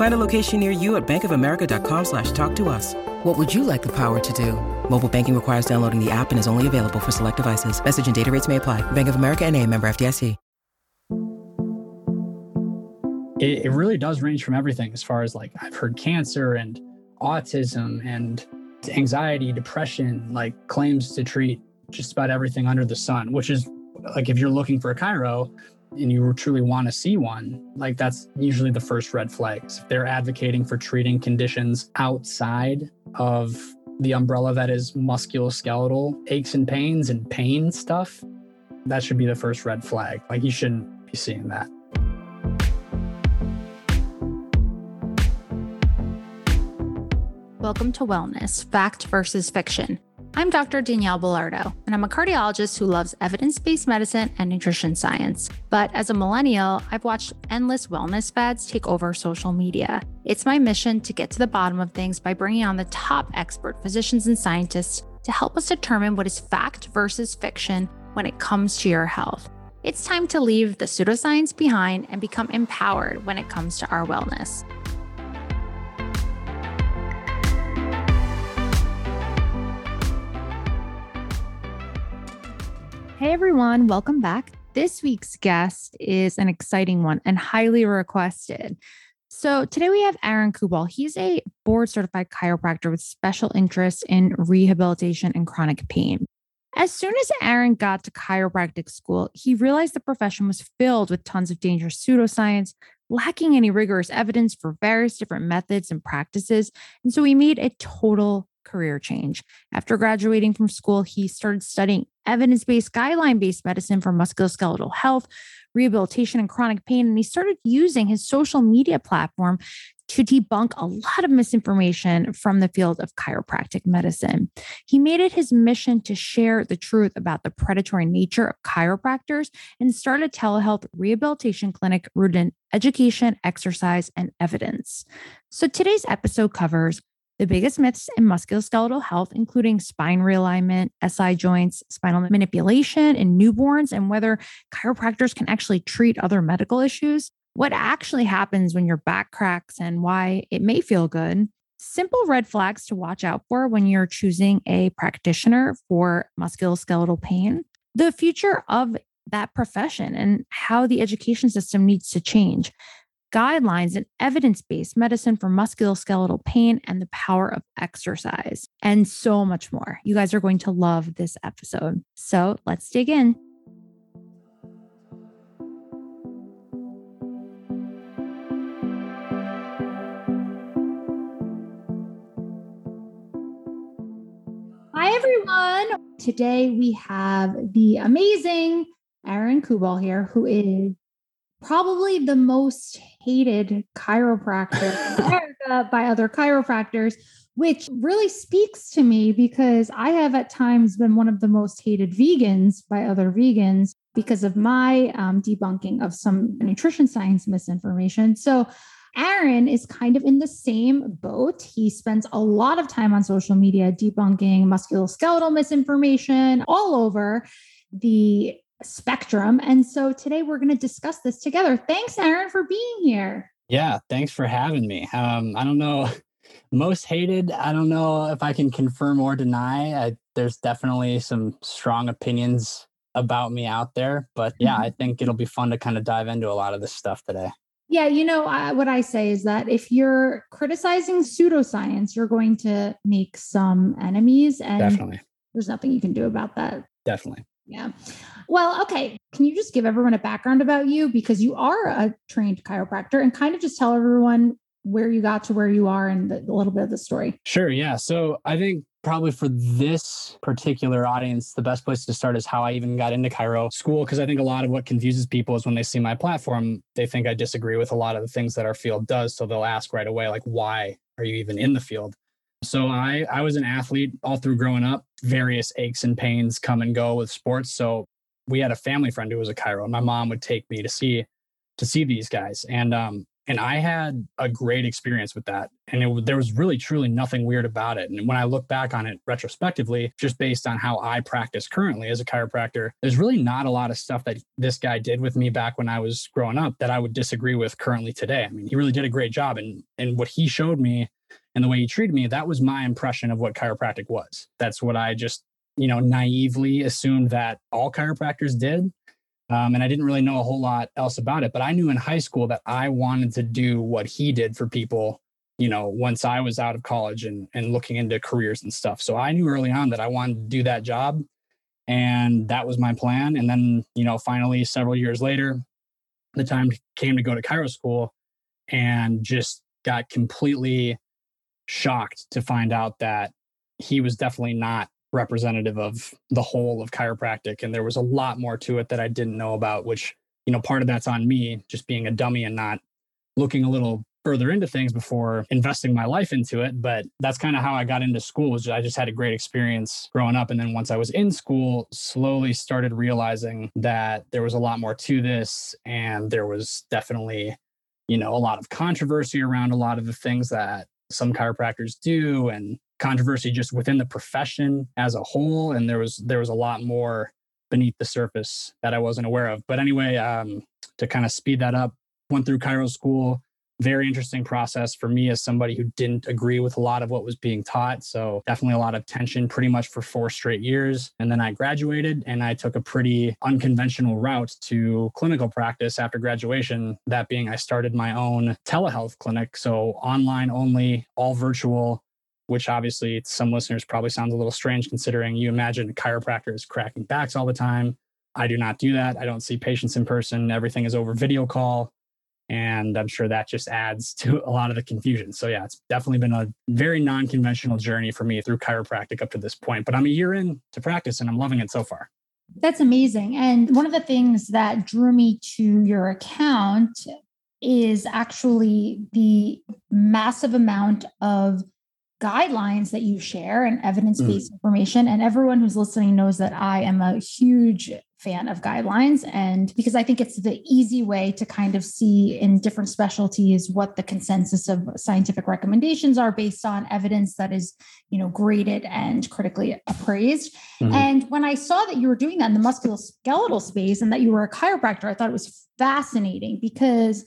Find a location near you at bankofamerica.com slash talk to us. What would you like the power to do? Mobile banking requires downloading the app and is only available for select devices. Message and data rates may apply. Bank of America and a member FDIC. It, it really does range from everything as far as like I've heard cancer and autism and anxiety, depression, like claims to treat just about everything under the sun, which is like if you're looking for a chiro and you truly want to see one, like that's usually the first red flags. If they're advocating for treating conditions outside of the umbrella that is musculoskeletal aches and pains and pain stuff, that should be the first red flag. Like you shouldn't be seeing that. Welcome to Wellness Fact versus Fiction. I'm Dr. Danielle Belardo, and I'm a cardiologist who loves evidence based medicine and nutrition science. But as a millennial, I've watched endless wellness fads take over social media. It's my mission to get to the bottom of things by bringing on the top expert physicians and scientists to help us determine what is fact versus fiction when it comes to your health. It's time to leave the pseudoscience behind and become empowered when it comes to our wellness. Hey everyone, welcome back. This week's guest is an exciting one and highly requested. So today we have Aaron Kubal. He's a board certified chiropractor with special interest in rehabilitation and chronic pain. As soon as Aaron got to chiropractic school, he realized the profession was filled with tons of dangerous pseudoscience, lacking any rigorous evidence for various different methods and practices. And so he made a total career change. After graduating from school, he started studying evidence based, guideline based medicine for musculoskeletal health, rehabilitation, and chronic pain. And he started using his social media platform to debunk a lot of misinformation from the field of chiropractic medicine. He made it his mission to share the truth about the predatory nature of chiropractors and start a telehealth rehabilitation clinic rooted in education, exercise, and evidence. So today's episode covers the biggest myths in musculoskeletal health, including spine realignment, SI joints, spinal manipulation in newborns, and whether chiropractors can actually treat other medical issues, what actually happens when your back cracks and why it may feel good, simple red flags to watch out for when you're choosing a practitioner for musculoskeletal pain, the future of that profession and how the education system needs to change guidelines and evidence based medicine for musculoskeletal pain and the power of exercise, and so much more. You guys are going to love this episode. So let's dig in. Hi, everyone. Today we have the amazing Aaron Kubal here, who is probably the most hated chiropractor in America by other chiropractors, which really speaks to me because I have at times been one of the most hated vegans by other vegans because of my um, debunking of some nutrition science misinformation. So, Aaron is kind of in the same boat. He spends a lot of time on social media debunking musculoskeletal misinformation all over the spectrum. And so today we're going to discuss this together. Thanks, Aaron, for being here. Yeah, thanks for having me. Um, I don't know, most hated. I don't know if I can confirm or deny. I, there's definitely some strong opinions about me out there, but yeah, mm-hmm. I think it'll be fun to kind of dive into a lot of this stuff today. Yeah, you know, I, what I say is that if you're criticizing pseudoscience, you're going to make some enemies. And Definitely there's nothing you can do about that. Definitely. Yeah. Well, okay. Can you just give everyone a background about you because you are a trained chiropractor and kind of just tell everyone where you got to where you are and the, a little bit of the story? Sure. Yeah. So I think probably for this particular audience, the best place to start is how I even got into chiro school. Cause I think a lot of what confuses people is when they see my platform, they think I disagree with a lot of the things that our field does. So they'll ask right away, like, why are you even in the field? So I I was an athlete all through growing up. Various aches and pains come and go with sports. So we had a family friend who was a chiro, and my mom would take me to see to see these guys. And um and I had a great experience with that. And it, there was really truly nothing weird about it. And when I look back on it retrospectively, just based on how I practice currently as a chiropractor, there's really not a lot of stuff that this guy did with me back when I was growing up that I would disagree with currently today. I mean, he really did a great job. And and what he showed me and the way he treated me, that was my impression of what chiropractic was. That's what I just, you know, naively assumed that all chiropractors did. Um, and I didn't really know a whole lot else about it. But I knew in high school that I wanted to do what he did for people, you know, once I was out of college and, and looking into careers and stuff. So I knew early on that I wanted to do that job. And that was my plan. And then, you know, finally, several years later, the time came to go to chiro school and just got completely shocked to find out that he was definitely not representative of the whole of chiropractic and there was a lot more to it that I didn't know about which you know part of that's on me just being a dummy and not looking a little further into things before investing my life into it but that's kind of how I got into school was I just had a great experience growing up and then once I was in school slowly started realizing that there was a lot more to this and there was definitely you know a lot of controversy around a lot of the things that some chiropractors do and controversy just within the profession as a whole and there was there was a lot more beneath the surface that I wasn't aware of but anyway um, to kind of speed that up went through chiro school very interesting process for me as somebody who didn't agree with a lot of what was being taught. So definitely a lot of tension pretty much for four straight years. And then I graduated and I took a pretty unconventional route to clinical practice after graduation. That being, I started my own telehealth clinic. So online only, all virtual. Which obviously some listeners probably sounds a little strange considering you imagine chiropractors cracking backs all the time. I do not do that. I don't see patients in person. Everything is over video call and I'm sure that just adds to a lot of the confusion. So yeah, it's definitely been a very non-conventional journey for me through chiropractic up to this point. But I'm a year in to practice and I'm loving it so far. That's amazing. And one of the things that drew me to your account is actually the massive amount of guidelines that you share and evidence-based mm. information and everyone who's listening knows that I am a huge fan of guidelines and because I think it's the easy way to kind of see in different specialties what the consensus of scientific recommendations are based on evidence that is, you know, graded and critically appraised. Mm-hmm. And when I saw that you were doing that in the musculoskeletal space and that you were a chiropractor, I thought it was fascinating because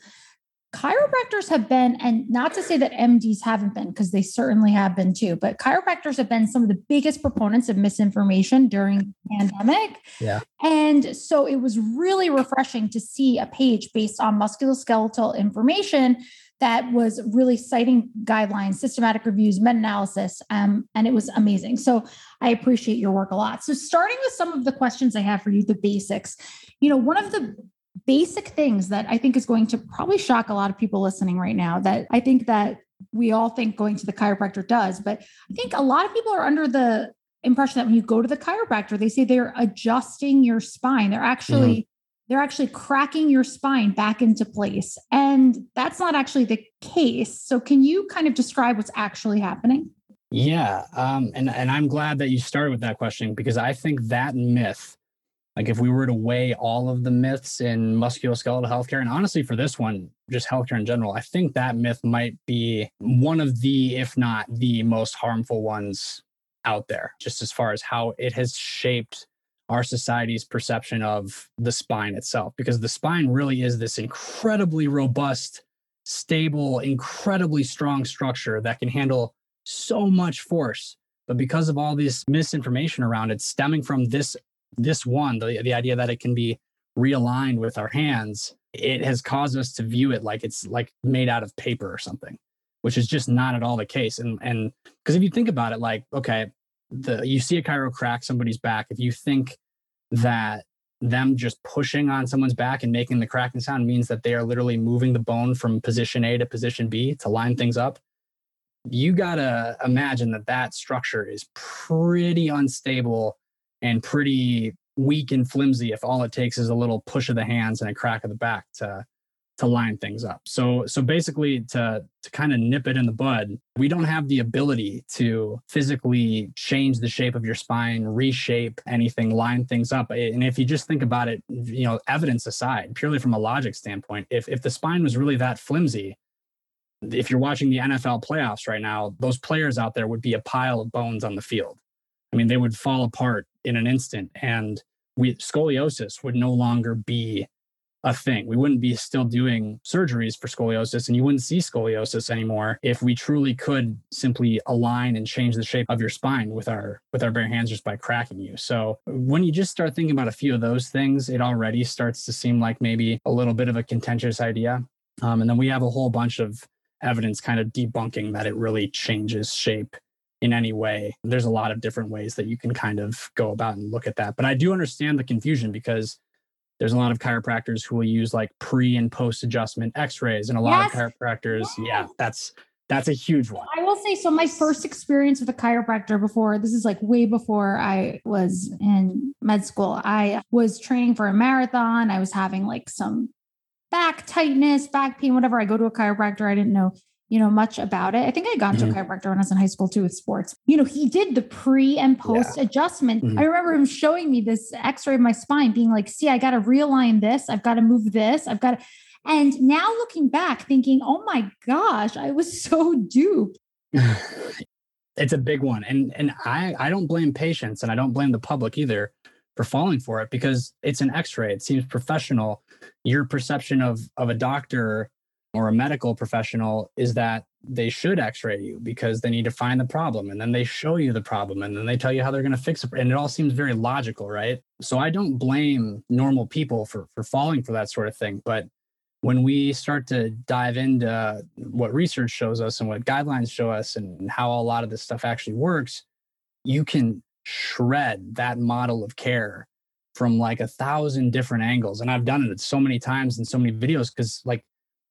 chiropractors have been, and not to say that MDs haven't been, because they certainly have been too, but chiropractors have been some of the biggest proponents of misinformation during the pandemic. Yeah. And so it was really refreshing to see a page based on musculoskeletal information that was really citing guidelines, systematic reviews, meta analysis, um, and it was amazing. So I appreciate your work a lot. So, starting with some of the questions I have for you, the basics, you know, one of the basic things that I think is going to probably shock a lot of people listening right now that I think that we all think going to the chiropractor does. But I think a lot of people are under the impression that when you go to the chiropractor, they say they're adjusting your spine. They're actually mm-hmm. they're actually cracking your spine back into place. And that's not actually the case. So can you kind of describe what's actually happening? Yeah. Um, and, and I'm glad that you started with that question because I think that myth like if we were to weigh all of the myths in musculoskeletal healthcare, and honestly for this one, just healthcare in general, I think that myth might be one of the, if not the most harmful ones out there, just as far as how it has shaped our society's perception of the spine itself. Because the spine really is this incredibly robust, stable, incredibly strong structure that can handle so much force. But because of all this misinformation around it stemming from this this one, the, the idea that it can be realigned with our hands, it has caused us to view it like it's like made out of paper or something, which is just not at all the case. And and because if you think about it, like, okay, the you see a chiro crack somebody's back, if you think that them just pushing on someone's back and making the cracking sound means that they are literally moving the bone from position A to position B to line things up, you got to imagine that that structure is pretty unstable and pretty weak and flimsy if all it takes is a little push of the hands and a crack of the back to to line things up. So so basically to to kind of nip it in the bud, we don't have the ability to physically change the shape of your spine, reshape anything, line things up. And if you just think about it, you know, evidence aside, purely from a logic standpoint, if if the spine was really that flimsy, if you're watching the NFL playoffs right now, those players out there would be a pile of bones on the field. I mean, they would fall apart in an instant and we scoliosis would no longer be a thing. We wouldn't be still doing surgeries for scoliosis and you wouldn't see scoliosis anymore if we truly could simply align and change the shape of your spine with our with our bare hands just by cracking you. So when you just start thinking about a few of those things, it already starts to seem like maybe a little bit of a contentious idea. Um, and then we have a whole bunch of evidence kind of debunking that it really changes shape in any way. There's a lot of different ways that you can kind of go about and look at that. But I do understand the confusion because there's a lot of chiropractors who will use like pre and post adjustment x-rays and a lot yes. of chiropractors yes. yeah that's that's a huge one i will say so my first experience with a chiropractor before this is like way before i was in med school i was training for a marathon i was having like some back tightness back pain whatever i go to a chiropractor i didn't know you know, much about it. I think I got mm-hmm. to a chiropractor when I was in high school too with sports. You know, he did the pre and post yeah. adjustment. Mm-hmm. I remember him showing me this x-ray of my spine, being like, see, I got to realign this, I've got to move this, I've got to. And now looking back, thinking, oh my gosh, I was so duped. it's a big one. And and I I don't blame patients and I don't blame the public either for falling for it because it's an x-ray. It seems professional. Your perception of of a doctor or a medical professional is that they should x-ray you because they need to find the problem and then they show you the problem and then they tell you how they're going to fix it. And it all seems very logical right? So i don't blame normal people for for falling for that sort of thing. But when we start to dive into what research shows us and what guidelines show us and how a lot of this stuff actually works you can shred that model of care from like a thousand different angles. And i've done it so many times in so many videos because like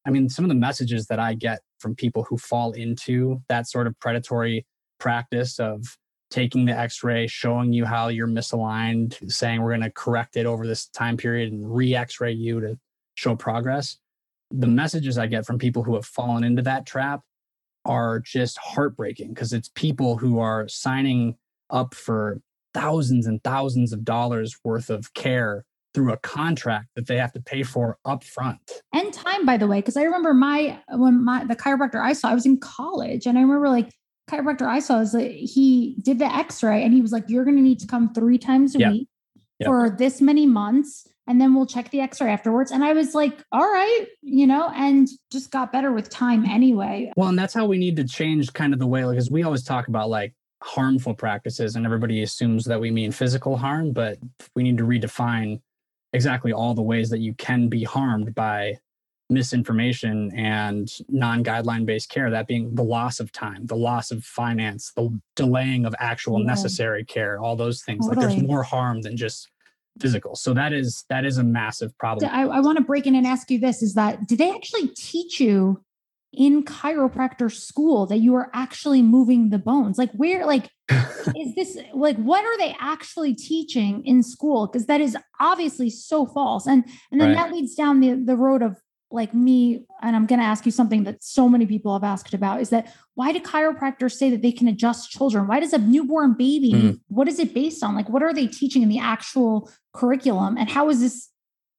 I mean, some of the messages that I get from people who fall into that sort of predatory practice of taking the x ray, showing you how you're misaligned, saying we're going to correct it over this time period and re x ray you to show progress. The messages I get from people who have fallen into that trap are just heartbreaking because it's people who are signing up for thousands and thousands of dollars worth of care through a contract that they have to pay for up front. And time, by the way, because I remember my when my the chiropractor I saw, I was in college and I remember like chiropractor I saw is like he did the x-ray and he was like, You're gonna need to come three times a yep. week yep. for this many months. And then we'll check the x-ray afterwards. And I was like, all right, you know, and just got better with time anyway. Well, and that's how we need to change kind of the way, like, because we always talk about like harmful practices and everybody assumes that we mean physical harm, but we need to redefine exactly all the ways that you can be harmed by misinformation and non-guideline based care that being the loss of time the loss of finance the delaying of actual yeah. necessary care all those things totally. like there's more harm than just physical so that is that is a massive problem i, I want to break in and ask you this is that did they actually teach you in chiropractor school that you are actually moving the bones? Like where like is this like what are they actually teaching in school? Because that is obviously so false. And and then right. that leads down the the road of like me and i'm going to ask you something that so many people have asked about is that why do chiropractors say that they can adjust children? Why does a newborn baby mm. what is it based on? Like what are they teaching in the actual curriculum? And how is this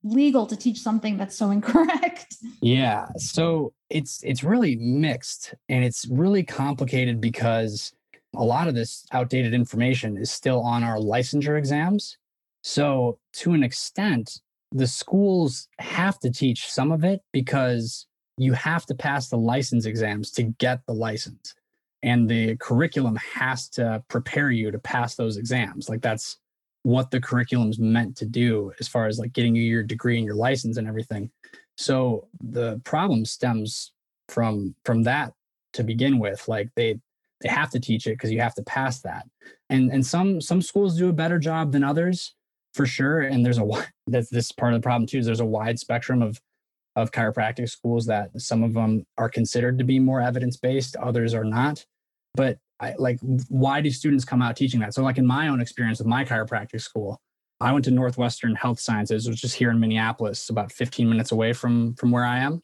legal to teach something that's so incorrect. Yeah so it's it's really mixed and it's really complicated because a lot of this outdated information is still on our licensure exams. So to an extent the schools have to teach some of it because you have to pass the license exams to get the license and the curriculum has to prepare you to pass those exams. Like that's what the curriculum's meant to do as far as like getting you your degree and your license and everything. So the problem stems from from that to begin with. Like they they have to teach it because you have to pass that. And and some some schools do a better job than others for sure. And there's a that's this part of the problem too. Is there's a wide spectrum of of chiropractic schools that some of them are considered to be more evidence based, others are not. But I, like, why do students come out teaching that? So, like in my own experience with my chiropractic school, I went to Northwestern Health Sciences, which is here in Minneapolis, about 15 minutes away from from where I am,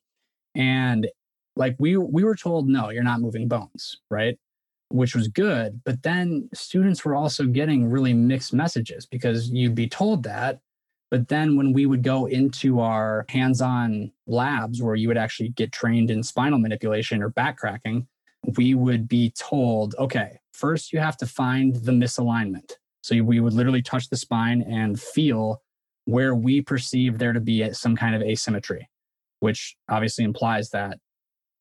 and like we we were told, no, you're not moving bones, right? Which was good, but then students were also getting really mixed messages because you'd be told that, but then when we would go into our hands-on labs where you would actually get trained in spinal manipulation or back cracking, we would be told, okay, first you have to find the misalignment. So we would literally touch the spine and feel where we perceive there to be some kind of asymmetry, which obviously implies that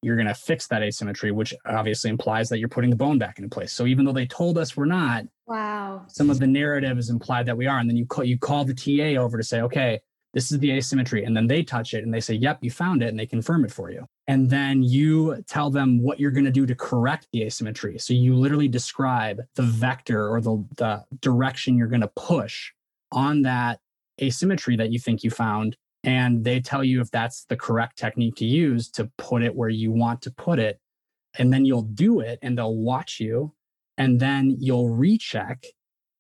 you're going to fix that asymmetry, which obviously implies that you're putting the bone back into place. So even though they told us we're not, wow, some of the narrative is implied that we are. And then you call you call the TA over to say, okay, this is the asymmetry. And then they touch it and they say, yep, you found it. And they confirm it for you. And then you tell them what you're going to do to correct the asymmetry. So you literally describe the vector or the, the direction you're going to push on that asymmetry that you think you found. And they tell you if that's the correct technique to use to put it where you want to put it. And then you'll do it and they'll watch you. And then you'll recheck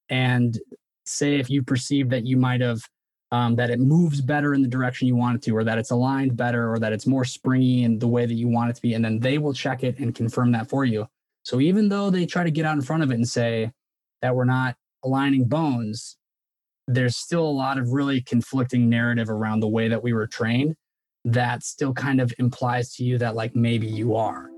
and say if you perceive that you might have um, that it moves better in the direction you want it to, or that it's aligned better, or that it's more springy in the way that you want it to be. And then they will check it and confirm that for you. So even though they try to get out in front of it and say that we're not aligning bones, there's still a lot of really conflicting narrative around the way that we were trained that still kind of implies to you that like maybe you are.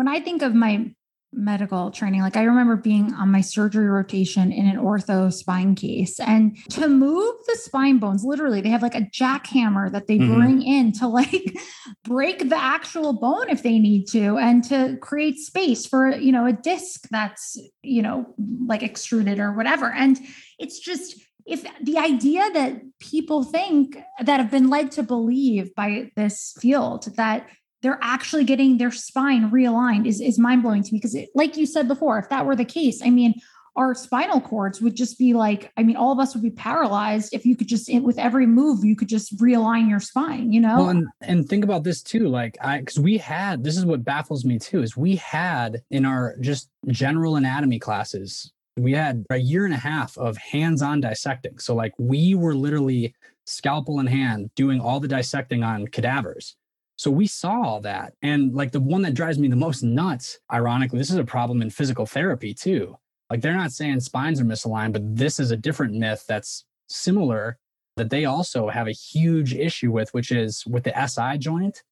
When I think of my medical training, like I remember being on my surgery rotation in an ortho spine case and to move the spine bones, literally, they have like a jackhammer that they mm-hmm. bring in to like break the actual bone if they need to and to create space for, you know, a disc that's, you know, like extruded or whatever. And it's just, if the idea that people think that have been led to believe by this field that they're actually getting their spine realigned is, is mind blowing to me. Because, like you said before, if that were the case, I mean, our spinal cords would just be like, I mean, all of us would be paralyzed if you could just, with every move, you could just realign your spine, you know? Well, and, and think about this too. Like, I, because we had, this is what baffles me too, is we had in our just general anatomy classes, we had a year and a half of hands on dissecting. So, like, we were literally scalpel in hand doing all the dissecting on cadavers. So we saw all that. And like the one that drives me the most nuts, ironically, this is a problem in physical therapy too. Like they're not saying spines are misaligned, but this is a different myth that's similar that they also have a huge issue with, which is with the SI joint.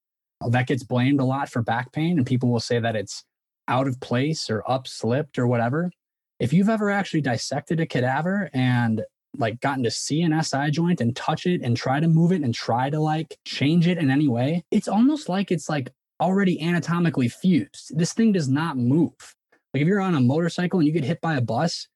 That gets blamed a lot for back pain, and people will say that it's out of place or up slipped or whatever. If you've ever actually dissected a cadaver and like gotten to see an SI joint and touch it and try to move it and try to like change it in any way, it's almost like it's like already anatomically fused. This thing does not move. Like if you're on a motorcycle and you get hit by a bus,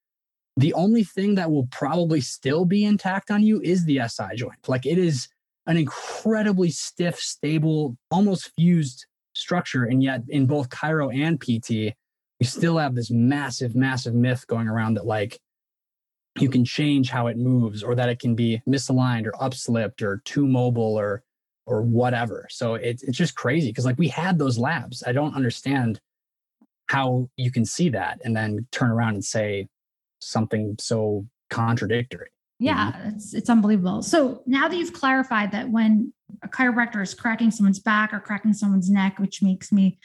the only thing that will probably still be intact on you is the SI joint. Like it is an incredibly stiff, stable, almost fused structure. And yet in both chiro and PT, we still have this massive, massive myth going around that like you can change how it moves or that it can be misaligned or upslipped or too mobile or or whatever. So it's it's just crazy because like we had those labs. I don't understand how you can see that and then turn around and say something so contradictory. Yeah, it's it's unbelievable. So now that you've clarified that when a chiropractor is cracking someone's back or cracking someone's neck, which makes me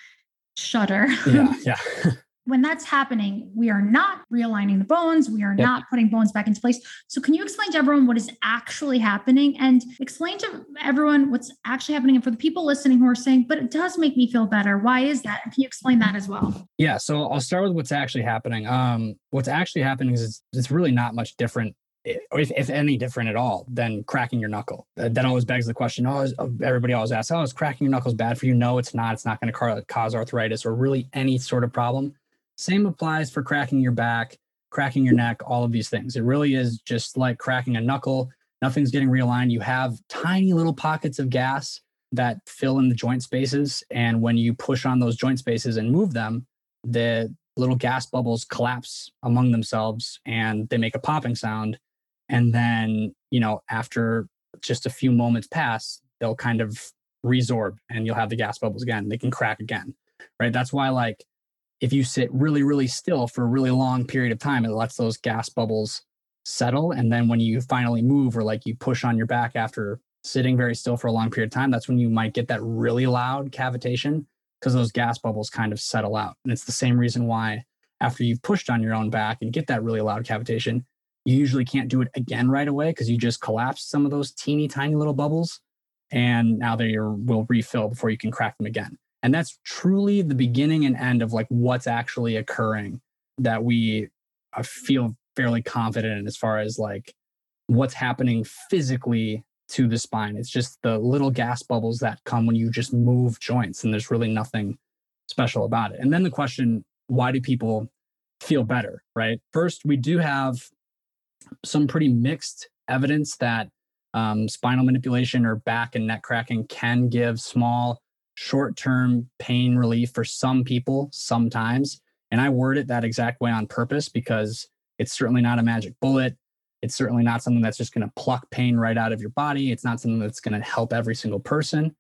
shudder. Yeah, yeah. when that's happening, we are not realigning the bones. We are yep. not putting bones back into place. So, can you explain to everyone what is actually happening and explain to everyone what's actually happening? And for the people listening who are saying, but it does make me feel better, why is that? Can you explain that as well? Yeah. So, I'll start with what's actually happening. Um, what's actually happening is it's, it's really not much different if, if, any different at all than cracking your knuckle. That always begs the question. Oh, is, everybody always asks, "Oh, is cracking your knuckles bad for you?" No, it's not. It's not going to cause arthritis or really any sort of problem. Same applies for cracking your back, cracking your neck, all of these things. It really is just like cracking a knuckle. Nothing's getting realigned. You have tiny little pockets of gas that fill in the joint spaces. And when you push on those joint spaces and move them, the little gas bubbles collapse among themselves and they make a popping sound. And then, you know, after just a few moments pass, they'll kind of resorb and you'll have the gas bubbles again. They can crack again, right? That's why, like, if you sit really, really still for a really long period of time, it lets those gas bubbles settle. And then when you finally move or like you push on your back after sitting very still for a long period of time, that's when you might get that really loud cavitation because those gas bubbles kind of settle out. And it's the same reason why after you've pushed on your own back and get that really loud cavitation, you usually can't do it again right away because you just collapsed some of those teeny tiny little bubbles. And now they will refill before you can crack them again. And that's truly the beginning and end of like what's actually occurring that we uh, feel fairly confident in as far as like what's happening physically to the spine. It's just the little gas bubbles that come when you just move joints, and there's really nothing special about it. And then the question why do people feel better, right? First, we do have some pretty mixed evidence that um, spinal manipulation or back and neck cracking can give small short term pain relief for some people sometimes. And I word it that exact way on purpose because it's certainly not a magic bullet. It's certainly not something that's just going to pluck pain right out of your body. It's not something that's going to help every single person.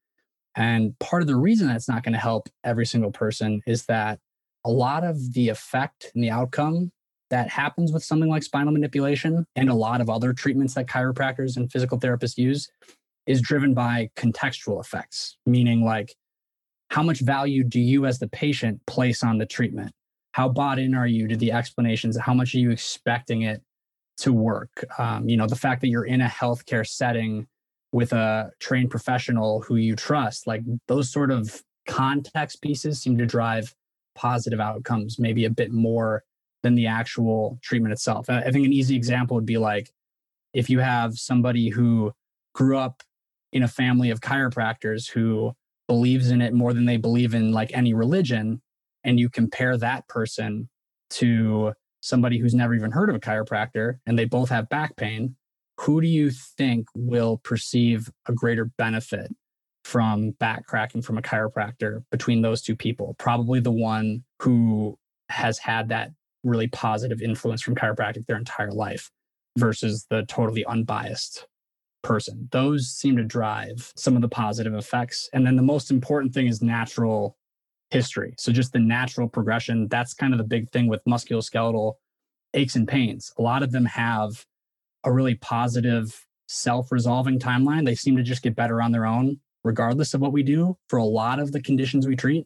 And part of the reason that's not going to help every single person is that a lot of the effect and the outcome that happens with something like spinal manipulation and a lot of other treatments that chiropractors and physical therapists use is driven by contextual effects, meaning like how much value do you as the patient place on the treatment? How bought in are you to the explanations? How much are you expecting it to work? Um, you know, the fact that you're in a healthcare setting with a trained professional who you trust, like those sort of context pieces seem to drive positive outcomes, maybe a bit more than the actual treatment itself. I think an easy example would be like if you have somebody who grew up in a family of chiropractors who believes in it more than they believe in like any religion and you compare that person to somebody who's never even heard of a chiropractor and they both have back pain who do you think will perceive a greater benefit from back cracking from a chiropractor between those two people? Probably the one who has had that really positive influence from chiropractic their entire life versus the totally unbiased person. Those seem to drive some of the positive effects. And then the most important thing is natural history. So just the natural progression. That's kind of the big thing with musculoskeletal aches and pains. A lot of them have a really positive self resolving timeline. They seem to just get better on their own, regardless of what we do for a lot of the conditions we treat.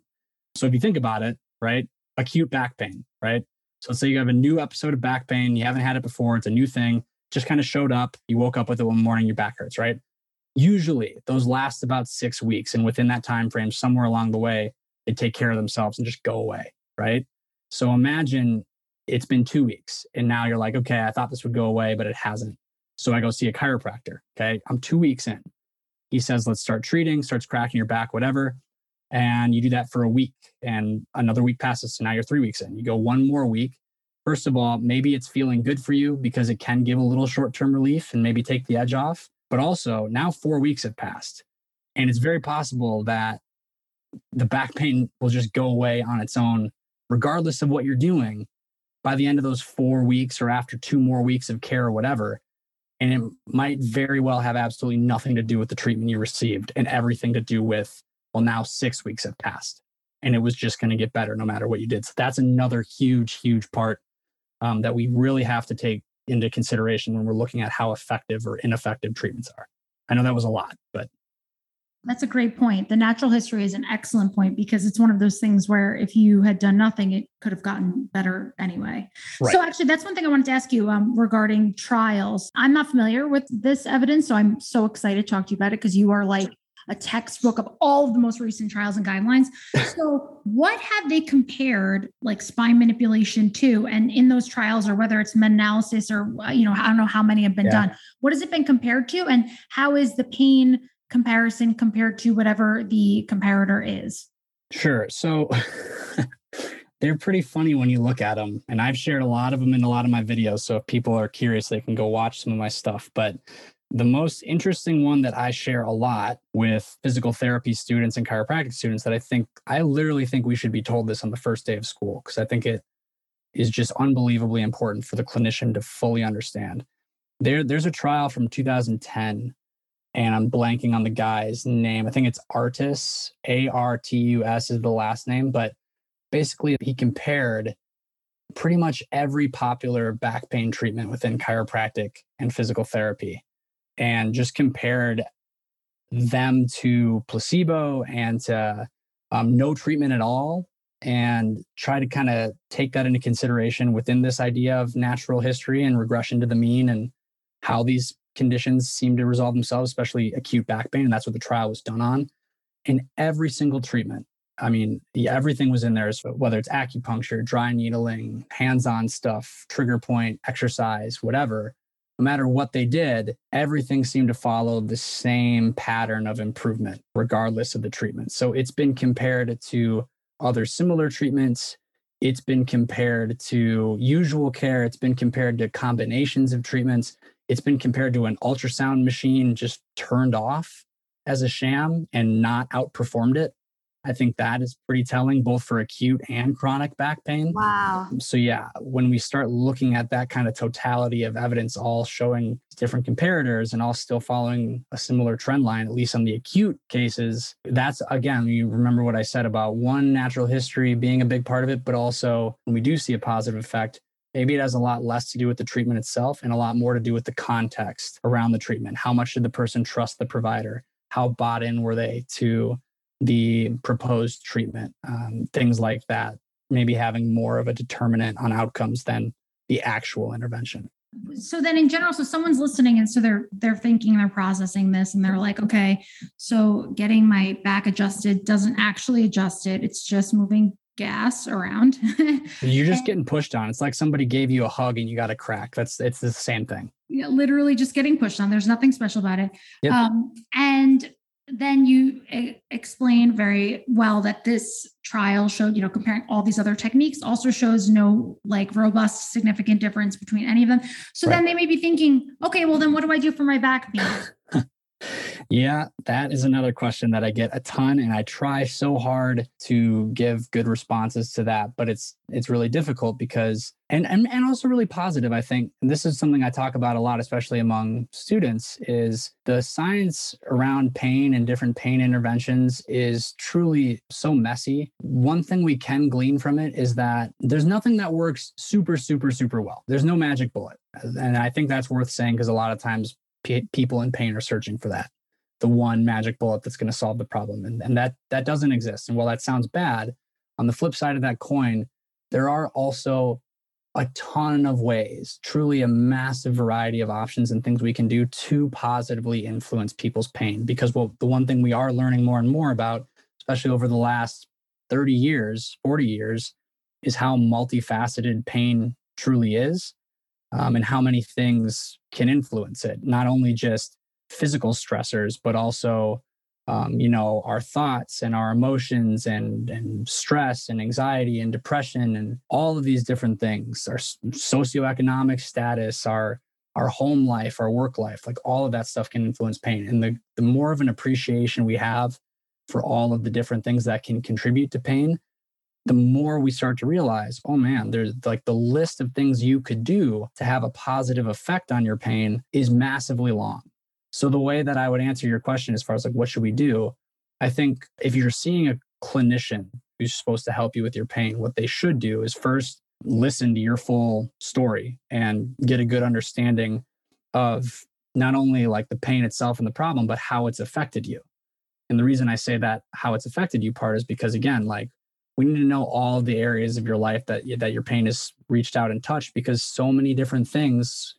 So if you think about it, right? Acute back pain, right? So let's say you have a new episode of back pain, you haven't had it before, it's a new thing just kind of showed up. You woke up with it one morning, your back hurts, right? Usually those last about six weeks. And within that time frame, somewhere along the way, they take care of themselves and just go away, right? So imagine it's been two weeks and now you're like, okay, I thought this would go away, but it hasn't. So I go see a chiropractor. Okay. I'm two weeks in. He says, let's start treating, starts cracking your back, whatever. And you do that for a week and another week passes. So now you're three weeks in. You go one more week First of all, maybe it's feeling good for you because it can give a little short term relief and maybe take the edge off. But also, now four weeks have passed. And it's very possible that the back pain will just go away on its own, regardless of what you're doing by the end of those four weeks or after two more weeks of care or whatever. And it might very well have absolutely nothing to do with the treatment you received and everything to do with, well, now six weeks have passed and it was just going to get better no matter what you did. So that's another huge, huge part um, that we really have to take into consideration when we're looking at how effective or ineffective treatments are. I know that was a lot, but that's a great point. The natural history is an excellent point because it's one of those things where if you had done nothing, it could have gotten better anyway. Right. So, actually, that's one thing I wanted to ask you um, regarding trials. I'm not familiar with this evidence, so I'm so excited to talk to you about it because you are like a textbook of all of the most recent trials and guidelines. So, what have they compared like spine manipulation to? And in those trials, or whether it's meta analysis or, uh, you know, I don't know how many have been yeah. done, what has it been compared to? And how is the pain comparison compared to whatever the comparator is? Sure. So, they're pretty funny when you look at them. And I've shared a lot of them in a lot of my videos. So if people are curious, they can go watch some of my stuff. But the most interesting one that I share a lot with physical therapy students and chiropractic students that I think I literally think we should be told this on the first day of school because I think it is just unbelievably important for the clinician to fully understand. There, there's a trial from 2010, and I'm blanking on the guy's name. I think it's Artus, A R T U S is the last name, but basically he compared pretty much every popular back pain treatment within chiropractic and physical therapy and just compared them to placebo and to um, no treatment at all and try to kind of take that into consideration within this idea of natural history and regression to the mean and how these conditions seem to resolve themselves, especially acute back pain. And that's what the trial was done on. In every single treatment, I mean, everything was in there, so whether it's acupuncture, dry needling, hands on stuff, trigger point, exercise, whatever no matter what they did, everything seemed to follow the same pattern of improvement, regardless of the treatment. So it's been compared to other similar treatments. It's been compared to usual care. It's been compared to combinations of treatments. It's been compared to an ultrasound machine just turned off as a sham and not outperformed it. I think that is pretty telling, both for acute and chronic back pain. Wow. So, yeah, when we start looking at that kind of totality of evidence, all showing different comparators and all still following a similar trend line, at least on the acute cases, that's again, you remember what I said about one natural history being a big part of it, but also when we do see a positive effect, maybe it has a lot less to do with the treatment itself and a lot more to do with the context around the treatment. How much did the person trust the provider? How bought in were they to the proposed treatment, um, things like that, maybe having more of a determinant on outcomes than the actual intervention. So then in general, so someone's listening and so they're they're thinking, they're processing this and they're like, okay, so getting my back adjusted doesn't actually adjust it. It's just moving gas around. You're just getting pushed on. It's like somebody gave you a hug and you got a crack. That's it's the same thing. Yeah, literally just getting pushed on. There's nothing special about it. Yep. Um, and then you eh, explain very well that this trial showed, you know, comparing all these other techniques also shows no like robust, significant difference between any of them. So right. then they may be thinking, okay, well, then what do I do for my back pain? Yeah, that is another question that I get a ton and I try so hard to give good responses to that, but it's it's really difficult because and and, and also really positive, I think. And this is something I talk about a lot, especially among students, is the science around pain and different pain interventions is truly so messy. One thing we can glean from it is that there's nothing that works super, super, super well. There's no magic bullet. And I think that's worth saying because a lot of times people in pain are searching for that the one magic bullet that's going to solve the problem. And, and that that doesn't exist. And while that sounds bad on the flip side of that coin there are also a ton of ways truly a massive variety of options and things we can do to positively influence people's pain. Because well the one thing we are learning more and more about especially over the last 30 years 40 years is how multifaceted pain truly is um, and how many things can influence it. Not only just physical stressors, but also, um, you know, our thoughts and our emotions and, and stress and anxiety and depression and all of these different things, our socioeconomic status, our our home life, our work life, like all of that stuff can influence pain. And the, the more of an appreciation we have for all of the different things that can contribute to pain, the more we start to realize, oh man, there's like the list of things you could do to have a positive effect on your pain is massively long. So the way that I would answer your question as far as like what should we do, I think if you're seeing a clinician who's supposed to help you with your pain, what they should do is first listen to your full story and get a good understanding of not only like the pain itself and the problem, but how it's affected you. And the reason I say that how it's affected you part is because again, like we need to know all the areas of your life that that your pain has reached out and touched because so many different things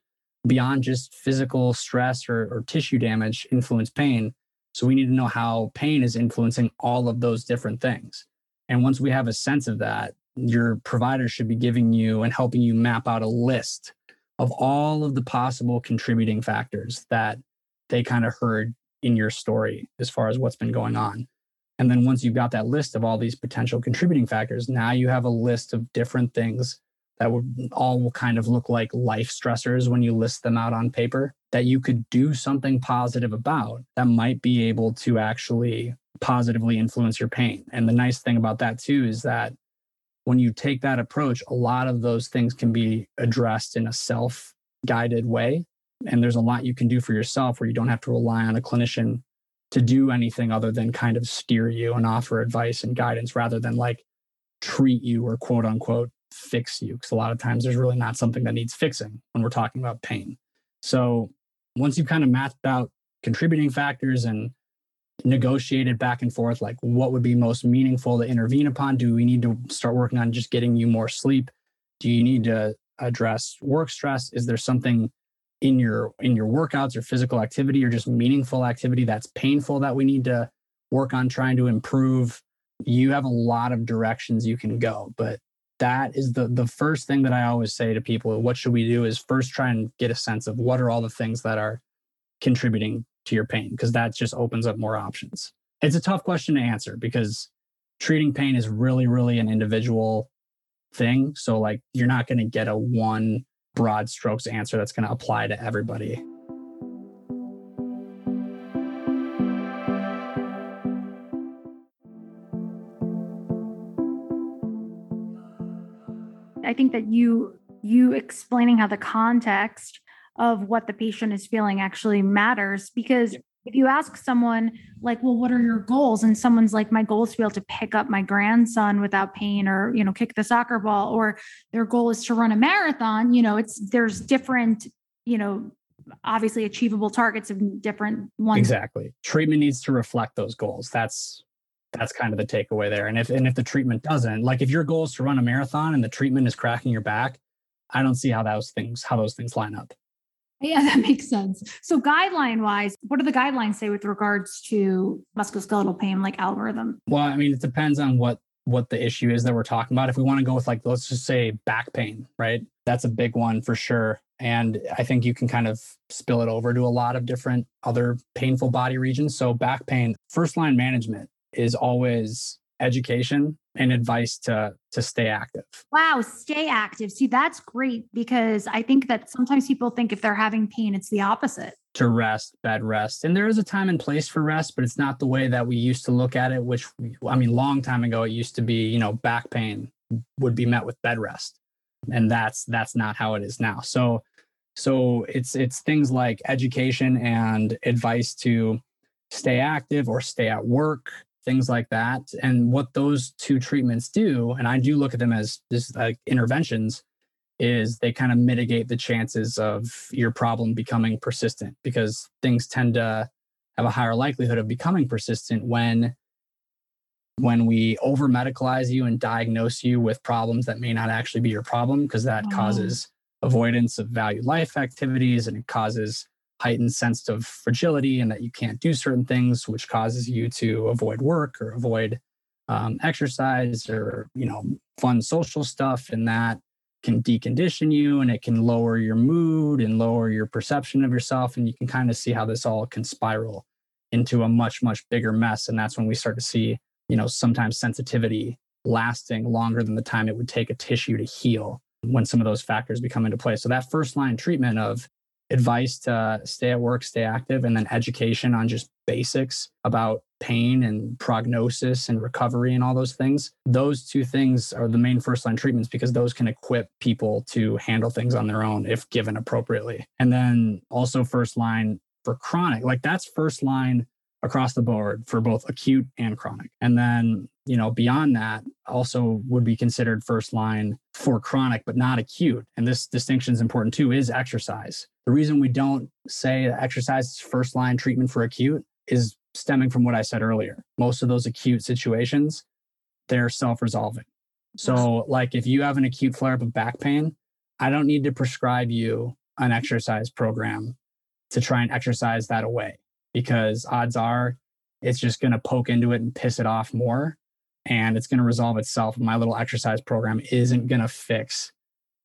beyond just physical stress or, or tissue damage influence pain. So we need to know how pain is influencing all of those different things. And once we have a sense of that, your provider should be giving you and helping you map out a list of all of the possible contributing factors that they kind of heard in your story as far as what's been going on. And then once you've got that list of all these potential contributing factors, now you have a list of different things that would all kind of look like life stressors when you list them out on paper that you could do something positive about that might be able to actually positively influence your pain. And the nice thing about that too is that when you take that approach, a lot of those things can be addressed in a self guided way. And there's a lot you can do for yourself where you don't have to rely on a clinician to do anything other than kind of steer you and offer advice and guidance rather than like treat you or quote unquote fix you. Because a lot of times there's really not something that needs fixing when we're talking about pain. So once you've kind of mapped out contributing factors and negotiated back and forth like what would be most meaningful to intervene upon do we need to start working on just getting you more sleep do you need to address work stress is there something in your in your workouts or physical activity or just meaningful activity that's painful that we need to work on trying to improve you have a lot of directions you can go but that is the the first thing that i always say to people what should we do is first try and get a sense of what are all the things that are contributing to your pain because that just opens up more options. It's a tough question to answer because treating pain is really, really an individual thing. So, like, you're not going to get a one broad strokes answer that's going to apply to everybody. I think that you you explaining how the context of what the patient is feeling actually matters because if you ask someone like well what are your goals? and someone's like my goal is to be able to pick up my grandson without pain or you know kick the soccer ball or their goal is to run a marathon you know it's there's different you know obviously achievable targets of different ones. Exactly. Treatment needs to reflect those goals. That's that's kind of the takeaway there and if and if the treatment doesn't like if your goal is to run a marathon and the treatment is cracking your back i don't see how those things how those things line up yeah, that makes sense. So, guideline wise, what do the guidelines say with regards to musculoskeletal pain, like algorithm? Well, I mean, it depends on what what the issue is that we're talking about. If we want to go with like, let's just say back pain, right? That's a big one for sure. And I think you can kind of spill it over to a lot of different other painful body regions. So, back pain, first line management is always education and advice to to stay active. Wow, stay active. See, that's great because I think that sometimes people think if they're having pain, it's the opposite. To rest, bed rest. And there is a time and place for rest, but it's not the way that we used to look at it, which I mean, long time ago it used to be, you know, back pain would be met with bed rest. And that's that's not how it is now. So so it's it's things like education and advice to stay active or stay at work things like that. And what those two treatments do, and I do look at them as just like interventions, is they kind of mitigate the chances of your problem becoming persistent because things tend to have a higher likelihood of becoming persistent when when we over medicalize you and diagnose you with problems that may not actually be your problem because that wow. causes avoidance of valued life activities and it causes heightened sense of fragility and that you can't do certain things, which causes you to avoid work or avoid um, exercise or you know fun social stuff, and that can decondition you and it can lower your mood and lower your perception of yourself, and you can kind of see how this all can spiral into a much much bigger mess, and that's when we start to see you know sometimes sensitivity lasting longer than the time it would take a tissue to heal when some of those factors become into play. So that first line treatment of advice to stay at work, stay active, and then education on just basics about pain and prognosis and recovery and all those things. Those two things are the main first line treatments because those can equip people to handle things on their own if given appropriately. And then also first line for chronic, like that's first line across the board for both acute and chronic. And then, you know, beyond that, also would be considered first line for chronic, but not acute. And this distinction is important too, is exercise. The reason we don't say exercise is first line treatment for acute is stemming from what I said earlier. Most of those acute situations, they're self resolving. So, like if you have an acute flare up of back pain, I don't need to prescribe you an exercise program to try and exercise that away because odds are it's just going to poke into it and piss it off more and it's going to resolve itself. My little exercise program isn't going to fix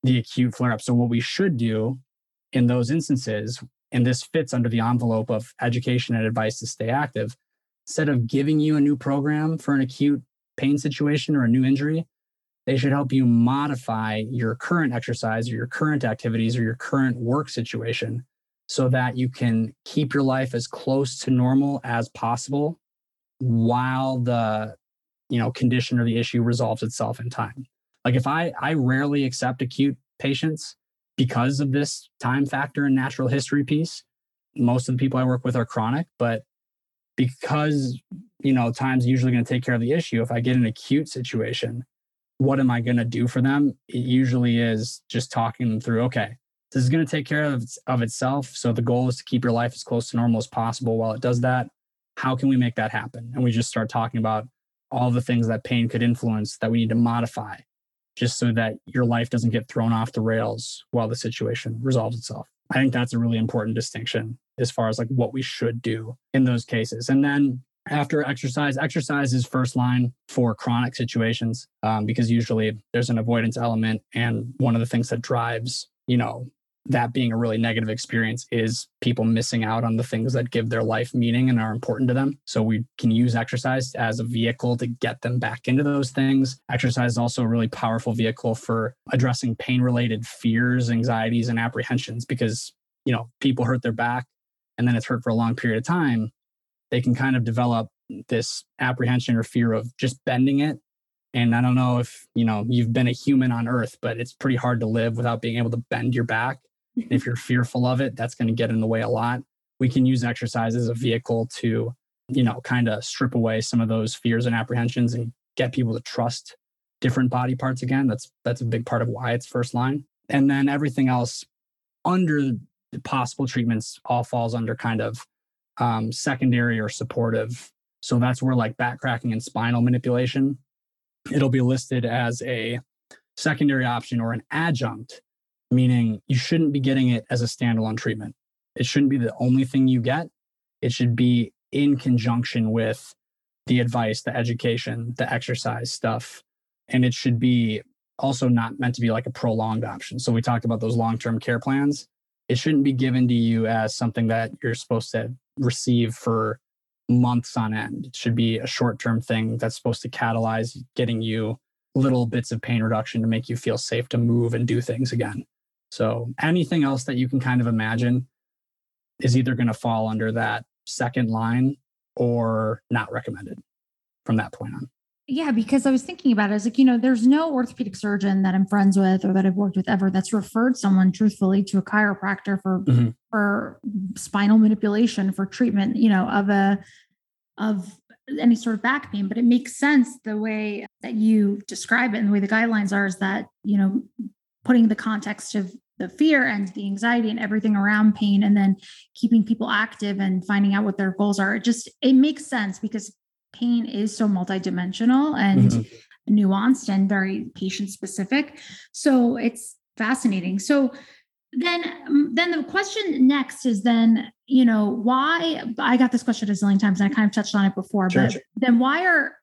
the acute flare up. So, what we should do in those instances, and this fits under the envelope of education and advice to stay active, instead of giving you a new program for an acute pain situation or a new injury, they should help you modify your current exercise or your current activities or your current work situation so that you can keep your life as close to normal as possible while the you know condition or the issue resolves itself in time. Like if i i rarely accept acute patients because of this time factor and natural history piece most of the people i work with are chronic but because you know time's usually going to take care of the issue if i get an acute situation what am i going to do for them? It usually is just talking them through okay this is going to take care of, of itself so the goal is to keep your life as close to normal as possible while it does that. How can we make that happen? And we just start talking about all the things that pain could influence that we need to modify just so that your life doesn't get thrown off the rails while the situation resolves itself i think that's a really important distinction as far as like what we should do in those cases. And then after exercise, exercise is first line for chronic situations um, because usually there's an avoidance element. And one of the things that drives, you know, that being a really negative experience is people missing out on the things that give their life meaning and are important to them. So we can use exercise as a vehicle to get them back into those things. Exercise is also a really powerful vehicle for addressing pain related fears, anxieties, and apprehensions because, you know, people hurt their back and then it's hurt for a long period of time, they can kind of develop this apprehension or fear of just bending it. And I don't know if, you know, you've been a human on earth, but it's pretty hard to live without being able to bend your back. If you're fearful of it, that's going to get in the way a lot. We can use exercise as a vehicle to, you know, kind of strip away some of those fears and apprehensions and get people to trust different body parts again. That's that's a big part of why it's first line. And then everything else under possible treatments all falls under kind of um, secondary or supportive. So that's where like back cracking and spinal manipulation, it'll be listed as a secondary option or an adjunct, meaning you shouldn't be getting it as a standalone treatment. It shouldn't be the only thing you get. It should be in conjunction with the advice, the education, the exercise stuff. And it should be also not meant to be like a prolonged option. So we talked about those long term care plans it shouldn't be given to you as something that you're supposed to receive for months on end. It should be a short term thing that's supposed to catalyze getting you little bits of pain reduction to make you feel safe to move and do things again. So anything else that you can kind of imagine is either going to fall under that second line or not recommended from that point on. Yeah, because I was thinking about it. I was like, you know, there's no orthopedic surgeon that I'm friends with or that I've worked with ever that's referred someone truthfully to a chiropractor for mm-hmm. for spinal manipulation for treatment, you know, of a of any sort of back pain. But it makes sense the way that you describe it and the way the guidelines are is that, you know, putting the context of the fear and the anxiety and everything around pain and then keeping people active and finding out what their goals are. It just it makes sense because pain is so multidimensional and mm-hmm. nuanced and very patient specific. So it's fascinating. So then um, then the question next is then you know why i got this question a zillion times and i kind of touched on it before sure, but sure. then why are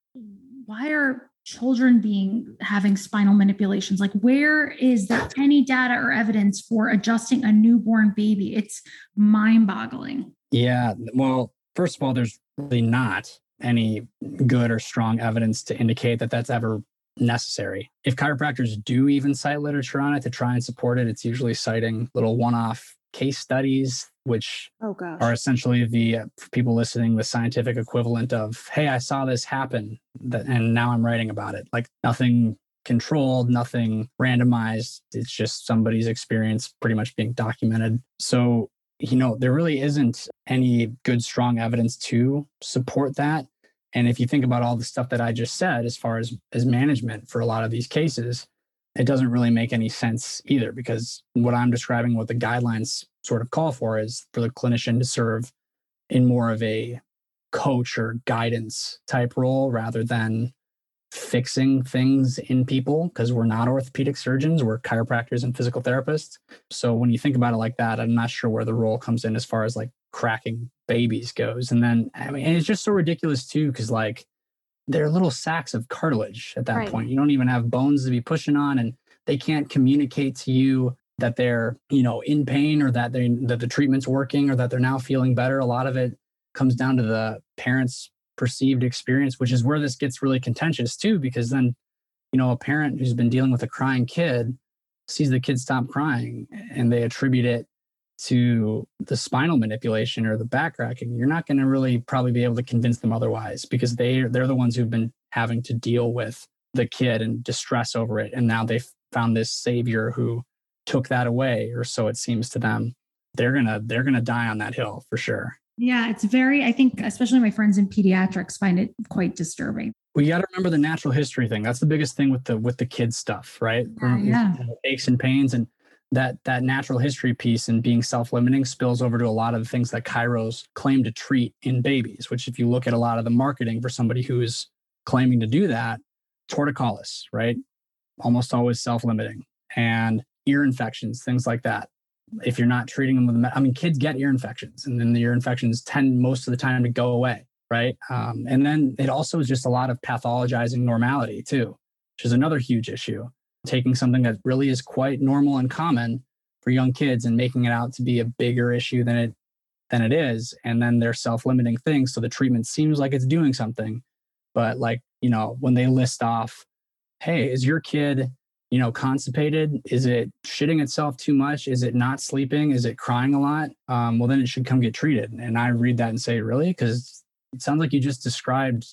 why are children being having spinal manipulations? Like where is there any data or evidence for adjusting a newborn baby? It's mind boggling yeah well first of all there's really not any good or strong evidence to indicate that that's ever necessary. If chiropractors do even cite literature on it to try and support it, it's usually citing little one off case studies, which oh, are essentially the, uh, for people listening, the scientific equivalent of, hey, I saw this happen and now I'm writing about it. Like nothing controlled, nothing randomized. It's just somebody's experience pretty much being documented. So you know, there really isn't any good, strong evidence to support that. And if you think about all the stuff that I just said, as far as as management for a lot of these cases, it doesn't really make any sense either, because what I'm describing, what the guidelines sort of call for, is for the clinician to serve in more of a coach or guidance type role rather than fixing things in people because we're not orthopedic surgeons, we're chiropractors and physical therapists. So when you think about it like that, I'm not sure where the role comes in as far as like cracking babies goes. And then, I mean, it's just so ridiculous too, because like they're little sacks of cartilage at that right. point. You don't even have bones to be pushing on, and they can't communicate to you that they're, you know, in pain or that they that the treatment's working or that they're now feeling better. A lot of it comes down to the parents perceived experience, which is where this gets really contentious too, because then, you know, a parent who's been dealing with a crying kid sees the kid stop crying and they attribute it to the spinal manipulation or the back cracking, you're not going to really probably be able to convince them otherwise because they they're the ones who've been having to deal with the kid and distress over it and now they've found this savior who took that away or so it seems to them they're to they're to die on that hill for sure. Yeah it's very i think especially my friends in pediatrics find it quite disturbing. We got to remember the natural history thing. That's the biggest thing with the with the kids stuff right? Yeah, yeah. aches and pains and that that natural history piece and being self-limiting spills over to a lot of the things that chiros claim to treat in babies which if you look at a lot of the marketing for somebody who is claiming to do that torticollis right? Almost always self-limiting. And ear infections things like that if you're not treating them with med- i mean kids get ear infections and then the ear infections tend most of the time to go away right? Um, and then it also is just a lot of pathologizing normality too which is another huge issue taking something that really is quite normal and common for young kids and making it out to be a bigger issue than it than it is and then they're self-limiting things so the treatment seems like it's doing something but like you know when they list off hey is your kid you know constipated? Is it shitting itself too much? Is it not sleeping? Is it crying a lot? Um, well then it should come get treated. And i read that and say really? Because it sounds like you just described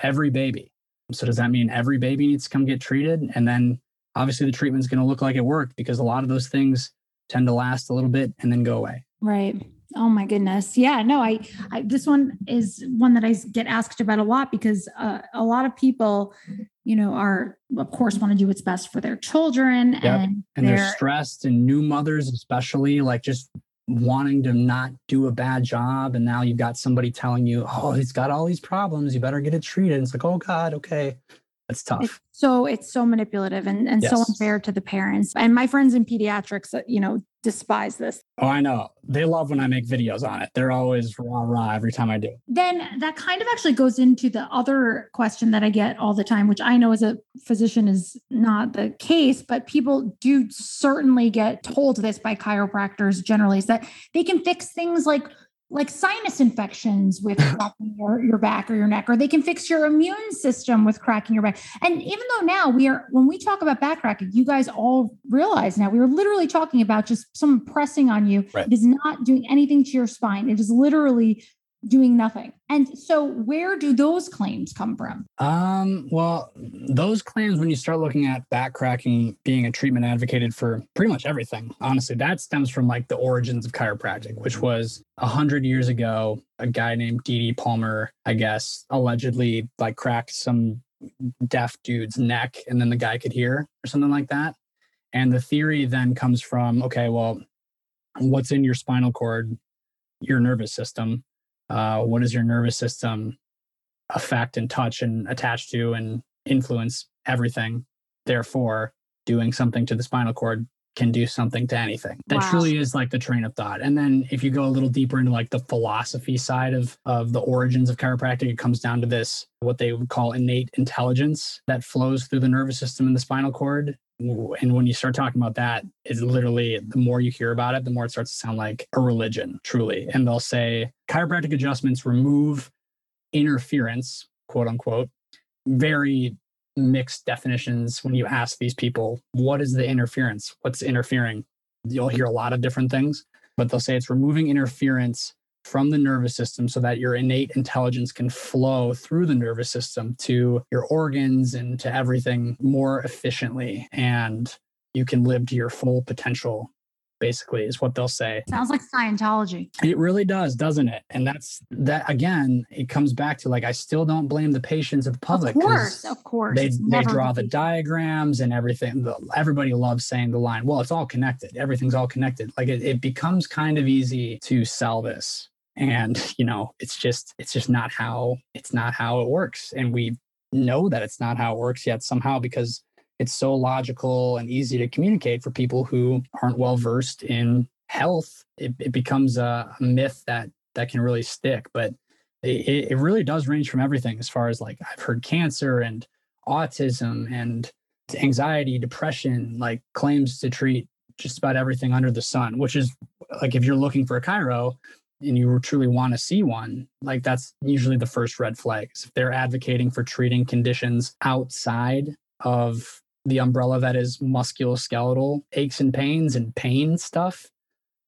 every baby. So does that mean every baby needs to come get treated? And then obviously the treatment's going to look like it worked because a lot of those things tend to last a little bit and then go away. Right. Oh my goodness. Yeah, no, I, I this one is one that I get asked about a lot because uh, a lot of people, you know, are of course want to do what's best for their children yep. and, and they're, they're stressed and new mothers especially like just wanting to not do a bad job and now you've got somebody telling you, "Oh, he's got all these problems, you better get it treated." And it's like, "Oh god, okay." That's tough. It's so it's so manipulative and, and yes. so unfair to the parents. And my friends in pediatrics, uh, you know, despise this. Oh, I know. They love when I make videos on it. They're always rah rah every time I do. Then that kind of actually goes into the other question that I get all the time, which I know as a physician is not the case, but people do certainly get told this by chiropractors generally is that they can fix things like like sinus infections with cracking your, your back or your neck, or they can fix your immune system with cracking your back. And even though now we are, when we talk about back cracking, you guys all realize now we are literally talking about just someone pressing on you. Right. It is not doing anything to your spine. It is literally doing nothing. And so where do those claims come from? Um, well, those claims when you start looking at back cracking being a treatment advocated for pretty much everything, honestly, that stems from like the origins of chiropractic, which was a hundred years ago, a guy named D.D. Palmer, I guess, allegedly like cracked some deaf dude's neck and then the guy could hear or something like that. And the theory then comes from, okay, well, what's in your spinal cord, your nervous system uh, what does your nervous system affect and touch and attach to and influence everything? Therefore doing something to the spinal cord can do something to anything. That wow. truly is like the train of thought. And then if you go a little deeper into like the philosophy side of of the origins of chiropractic it comes down to this what they would call innate intelligence that flows through the nervous system and the spinal cord and when you start talking about that it's literally the more you hear about it the more it starts to sound like a religion truly and they'll say chiropractic adjustments remove interference quote unquote very mixed definitions when you ask these people, what is the interference? What's interfering? You'll hear a lot of different things, but they'll say it's removing interference from the nervous system so that your innate intelligence can flow through the nervous system to your organs and to everything more efficiently. And you can live to your full potential basically is what they'll say. Sounds like Scientology. It really does, doesn't it? And that's that again, it comes back to like I still don't blame the patients of the public. Of course, of course. They they draw the, the diagrams and everything. Everybody loves saying the line, well, it's all connected. Everything's all connected. Like it, it becomes kind of easy to sell this. And you know, it's just it's just not how it's not how it works. And we know that it's not how it works yet somehow because it's so logical and easy to communicate for people who aren't well versed in health. It, it becomes a myth that that can really stick, but it, it really does range from everything as far as like I've heard cancer and autism and anxiety, depression, like claims to treat just about everything under the sun, which is like if you're looking for a chiro, and you truly want to see one, like that's usually the first red flags. If they're advocating for treating conditions outside of the umbrella that is musculoskeletal aches and pains and pain stuff,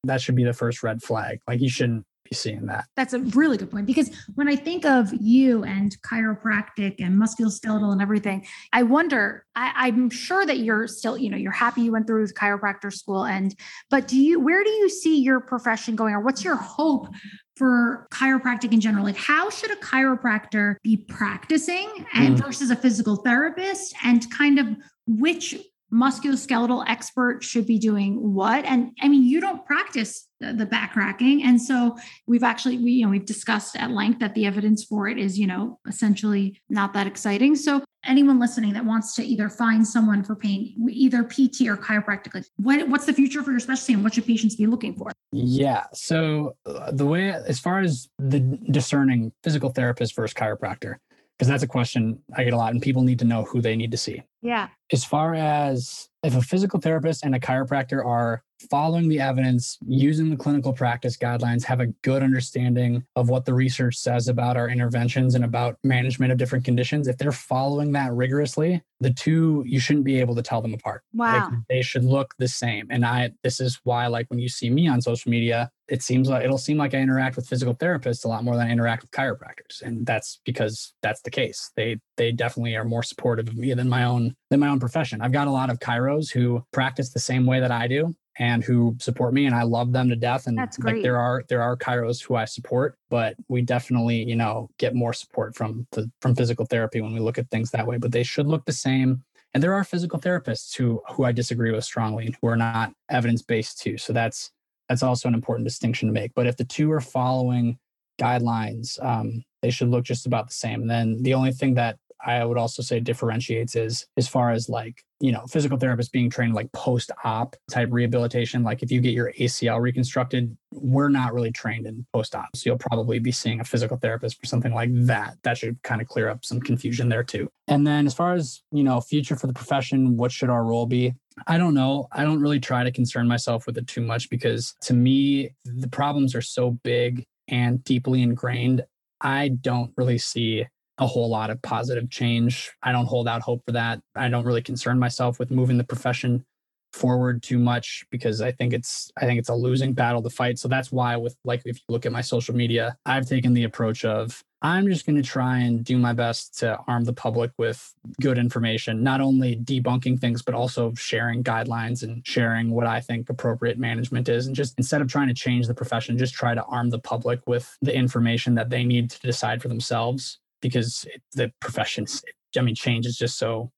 that should be the first red flag. Like you shouldn't be seeing that. That's a really good point because when I think of you and chiropractic and musculoskeletal and everything, I wonder, I, am sure that you're still, you know, you're happy you went through chiropractor school and, but do you, where do you see your profession going or what's your hope for chiropractic in general? Like, how should a chiropractor be practicing and mm. versus a physical therapist, and kind of which musculoskeletal expert should be doing what? And i mean you don't practice the, the back racking. And so we've actually we you know we've discussed at length that the evidence for it is you know essentially not that exciting. So anyone listening that wants to either find someone for pain either pt or chiropractic what, what's the future for your specialty and what should patients be looking for? Yeah. So the way as far as the discerning physical therapist versus chiropractor because that's a question I get a lot, and people need to know who they need to see. Yeah. As far as if a physical therapist and a chiropractor are following the evidence, using the clinical practice guidelines, have a good understanding of what the research says about our interventions and about management of different conditions, if they're following that rigorously, the two you shouldn't be able to tell them apart. Wow. Like, they should look the same. And I this is why like when you see me on social media, it seems like it'll seem like I interact with physical therapists a lot more than I interact with chiropractors. And that's because that's the case. They they definitely are more supportive of me than my own than my own profession. I've got a lot of chiros who practice the same way that I do and who support me and I love them to death. And That's great. like there are there are chiros who I support, but we definitely, you know, get more support from the from physical therapy when we look at things that way. But they should look the same. And there are physical therapists who who I disagree with strongly and who are not evidence-based too. So that's that's also an important distinction to make. But if the two are following guidelines, um, they should look just about the same. And then the only thing that I would also say differentiates is as far as like, you know, physical therapists being trained like post op type rehabilitation. Like if you get your ACL reconstructed, we're not really trained in post op. So you'll probably be seeing a physical therapist for something like that. That should kind of clear up some confusion there too. And then as far as, you know, future for the profession, what should our role be? I don't know. I don't really try to concern myself with it too much because to me, the problems are so big and deeply ingrained. I don't really see a whole lot of positive change. I don't hold out hope for that. I don't really concern myself with moving the profession forward too much because I think it's I think it's a losing battle to fight. So that's why with like if you look at my social media, I've taken the approach of I'm just going to try and do my best to arm the public with good information, not only debunking things, but also sharing guidelines and sharing what I think appropriate management is. And just instead of trying to change the profession, just try to arm the public with the information that they need to decide for themselves because it, the professions, I mean, change is just so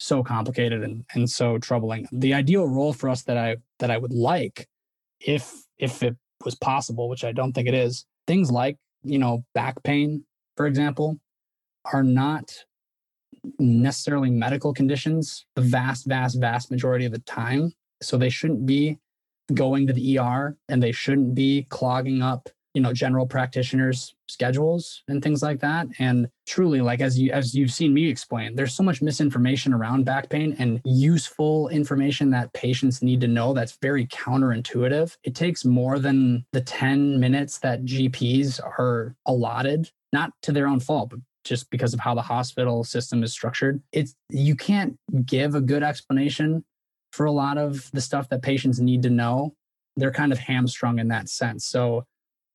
so complicated and, and so troubling. The ideal role for us that I that I would like, if if it was possible, which I don't think it is, things like you know back pain, for example, are not necessarily medical conditions the vast, vast, vast majority of the time. So they shouldn't be going to the ER and they shouldn't be clogging up you know general practitioners schedules and things like that. And truly like as you as you've seen me explain there's so much misinformation around back pain and useful information that patients need to know that's very counterintuitive. It takes more than the 10 minutes that gps are allotted not to their own fault but just because of how the hospital system is structured. It's you can't give a good explanation for a lot of the stuff that patients need to know. They're kind of hamstrung in that sense. So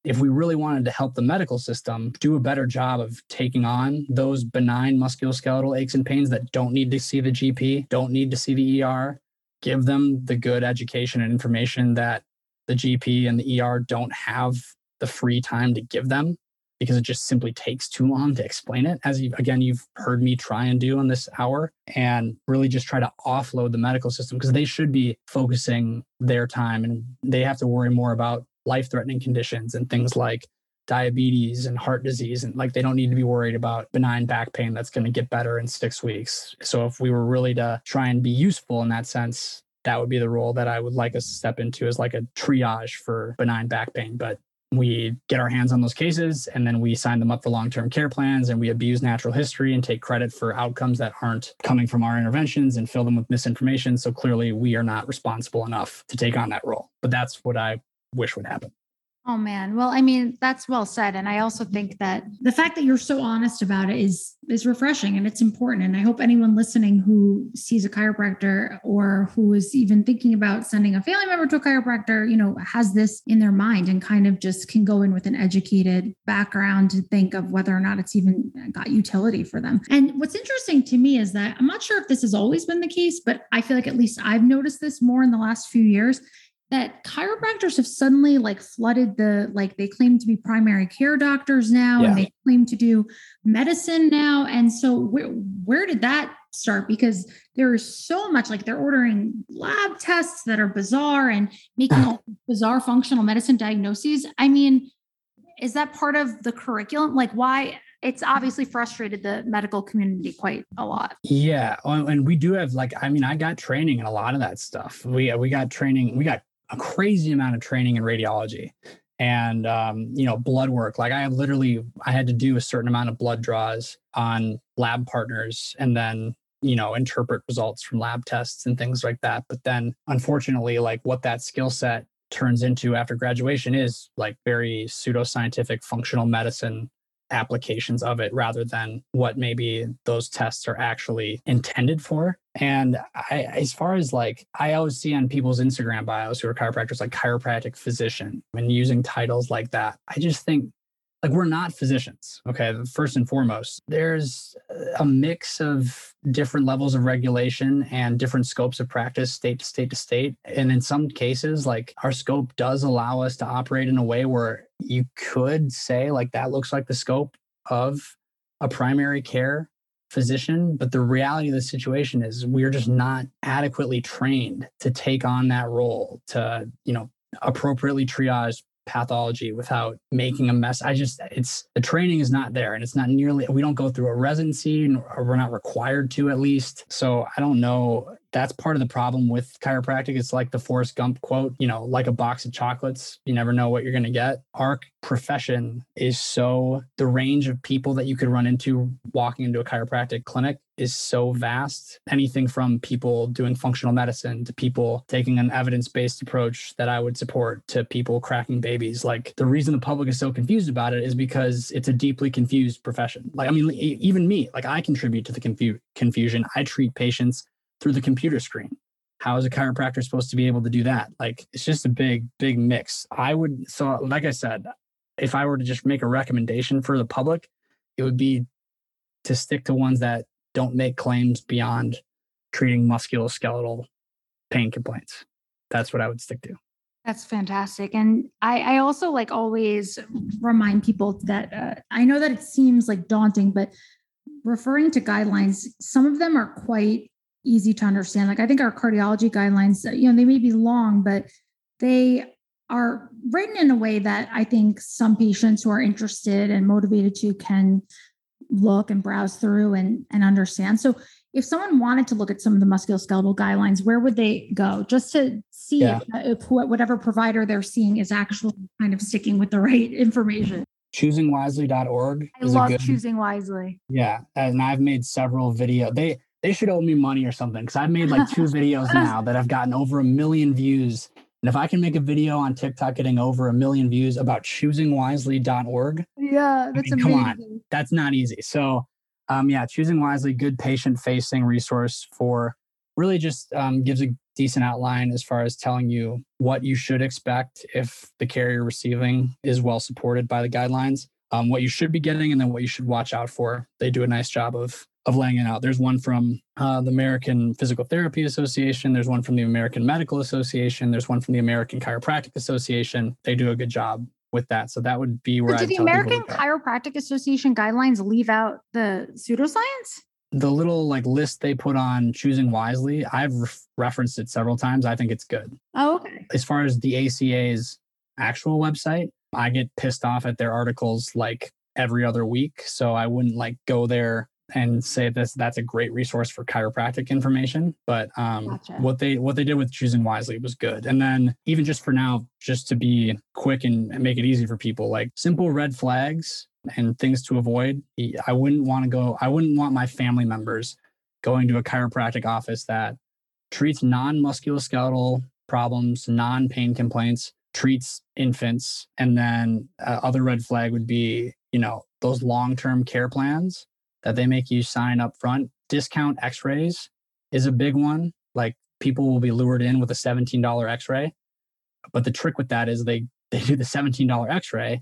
if we really wanted to help the medical system do a better job of taking on those benign musculoskeletal aches and pains that don't need to see the GP, don't need to see the ER, give them the good education and information that the GP and the ER don't have the free time to give them because it just simply takes too long to explain it. As you again you've heard me try and do on this hour and really just try to offload the medical system because they should be focusing their time and they have to worry more about life threatening conditions and things like diabetes and heart disease and like they don't need to be worried about benign back pain that's going to get better in 6 weeks. So if we were really to try and be useful in that sense, that would be the role that I would like us to step into as like a triage for benign back pain, but we get our hands on those cases and then we sign them up for long-term care plans and we abuse natural history and take credit for outcomes that aren't coming from our interventions and fill them with misinformation. So clearly we are not responsible enough to take on that role. But that's what i wish would happen. Oh man. Well, I mean, that's well said. And I also think that the fact that you're so honest about it is is refreshing and it's important. And I hope anyone listening who sees a chiropractor or who is even thinking about sending a family member to a chiropractor, you know, has this in their mind and kind of just can go in with an educated background to think of whether or not it's even got utility for them. And what's interesting to me is that I'm not sure if this has always been the case, but I feel like at least I've noticed this more in the last few years that chiropractors have suddenly like flooded the like they claim to be primary care doctors now Yeah. and they claim to do medicine now and so where where did that start because there is so much like they're ordering lab tests that are bizarre and making all bizarre functional medicine diagnoses i mean is that part of the curriculum like why it's obviously frustrated the medical community quite a lot Yeah, and we do have like I mean I got training in a lot of that stuff. We we got training. We got a crazy amount of training in radiology and um, you know blood work. Like I literally I had to do a certain amount of blood draws on lab partners and then you know interpret results from lab tests and things like that. But then unfortunately, like what that skill set turns into after graduation is like very pseudoscientific functional medicine applications of it rather than what maybe those tests are actually intended for. And I, as far as like, I always see on people's Instagram bios who are chiropractors, like chiropractic physician, and using titles like that. I just think like we're not physicians. Okay. First and foremost, there's a mix of different levels of regulation and different scopes of practice, state to state to state. And in some cases, like our scope does allow us to operate in a way where you could say, like, that looks like the scope of a primary care physician. But the reality of the situation is we're just not adequately trained to take on that role, to, you know, appropriately triage pathology without making a mess. I just, it's the training is not there and it's not nearly, we don't go through a residency or we're not required to at least. So I don't know. That's part of the problem with chiropractic. It's like the Forrest Gump quote, you know, like a box of chocolates. You never know what you're going to get. Our profession is so, the range of people that you could run into walking into a chiropractic clinic is so vast. Anything from people doing functional medicine to people taking an evidence based approach that I would support to people cracking babies. Like the reason the public is so confused about it is because it's a deeply confused profession. Like, I mean, even me, like I contribute to the confu- confusion. I treat patients through the computer screen. How is a chiropractor supposed to be able to do that? Like, it's just a big, big mix. I would, so like I said, if I were to just make a recommendation for the public, it would be to stick to ones that don't make claims beyond treating musculoskeletal pain complaints. That's what I would stick to. That's fantastic. And I, I also like always remind people that uh, I know that it seems like daunting, but referring to guidelines, some of them are quite easy to understand. Like I think our cardiology guidelines, you know, they may be long, but they are written in a way that I think some patients who are interested and motivated to can look and browse through and, and understand. So if someone wanted to look at some of the musculoskeletal guidelines, where would they go just to see Yeah. if, if whatever provider they're seeing is actually kind of sticking with the right information? Choosingwisely.org I is love a good, choosing wisely. Yeah, and I've made several video. They they should owe me money or something because I've made like two videos now that have gotten over a million views. And if I can make a video on TikTok getting over a million views about choosingwisely.org, Yeah, that's mean, come on. that's not easy. So, um, yeah, choosing wisely, good patient facing resource for really just um, gives a decent outline as far as telling you what you should expect if the care you're receiving is well supported by the guidelines, um, what you should be getting, and then what you should watch out for. They do a nice job of of laying it out. There's one from uh, the American Physical Therapy Association. There's one from the American Medical Association. There's one from the American Chiropractic Association. They do a good job with that. So that would be where But I do the tell people to American. Chiropractic Association guidelines leave out the pseudoscience? the little like list they put on choosing wisely i've re- referenced it several times i think it's good Oh, okay. as far as the aca's actual website i get pissed off at their articles like every other week so i wouldn't like go there and say this that's a great resource for chiropractic information but um Gotcha. what they what they did with choosing wisely was good and then even just for now just to be quick and make it easy for people like simple red flags and things to avoid i wouldn't want to go i wouldn't want my family members going to a chiropractic office that treats non-musculoskeletal problems non-pain complaints treats infants. And then uh, other red flag would be, you know, those long-term care plans that they make you sign up front. Discount x-rays is a big one. Like people will be lured in with a $17 x-ray. But the trick with that is they they do the $17 x-ray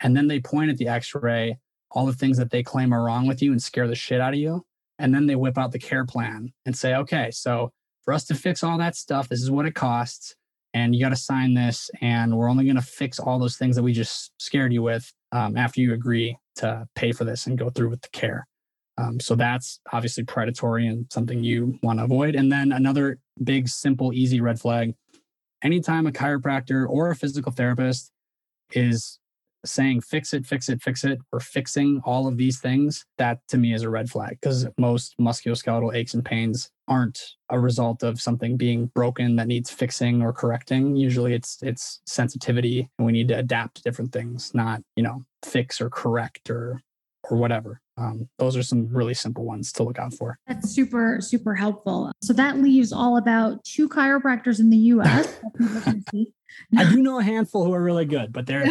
and then they point at the x-ray all the things that they claim are wrong with you and scare the shit out of you. And then they whip out the care plan and say, okay, so for us to fix all that stuff, this is what it costs. And you got to sign this. And we're only going to fix all those things that we just scared you with um, after you agree to pay for this and go through with the care. Um, so that's obviously predatory and something you want to avoid. And then another big, simple, easy red flag anytime a chiropractor or a physical therapist is saying fix it, fix it, fix it, or fixing all of these things, that to me is a red flag because most musculoskeletal aches and pains aren't a result of something being broken that needs fixing or correcting. Usually it's it's sensitivity and we need to adapt to different things, not, you know, fix or correct or or whatever. Um, those are some really simple ones to look out for. That's super, super helpful. So that leaves all about two chiropractors in the US. I do know a handful who are really good, but they're,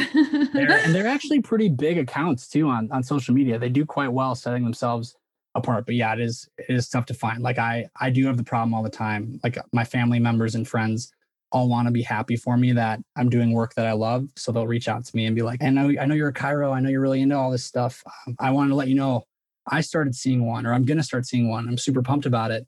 they're and they're actually pretty big accounts too on on social media. They do quite well setting themselves apart. But yeah, it is it is tough to find. Like I I do have the problem all the time. Like my family members and friends all want to be happy for me that I'm doing work that I love. So they'll reach out to me and be like, I know, I know you're a chiro. I know you're really into all this stuff. Um, I wanted to let you know I started seeing one or I'm going to start seeing one. I'm super pumped about it.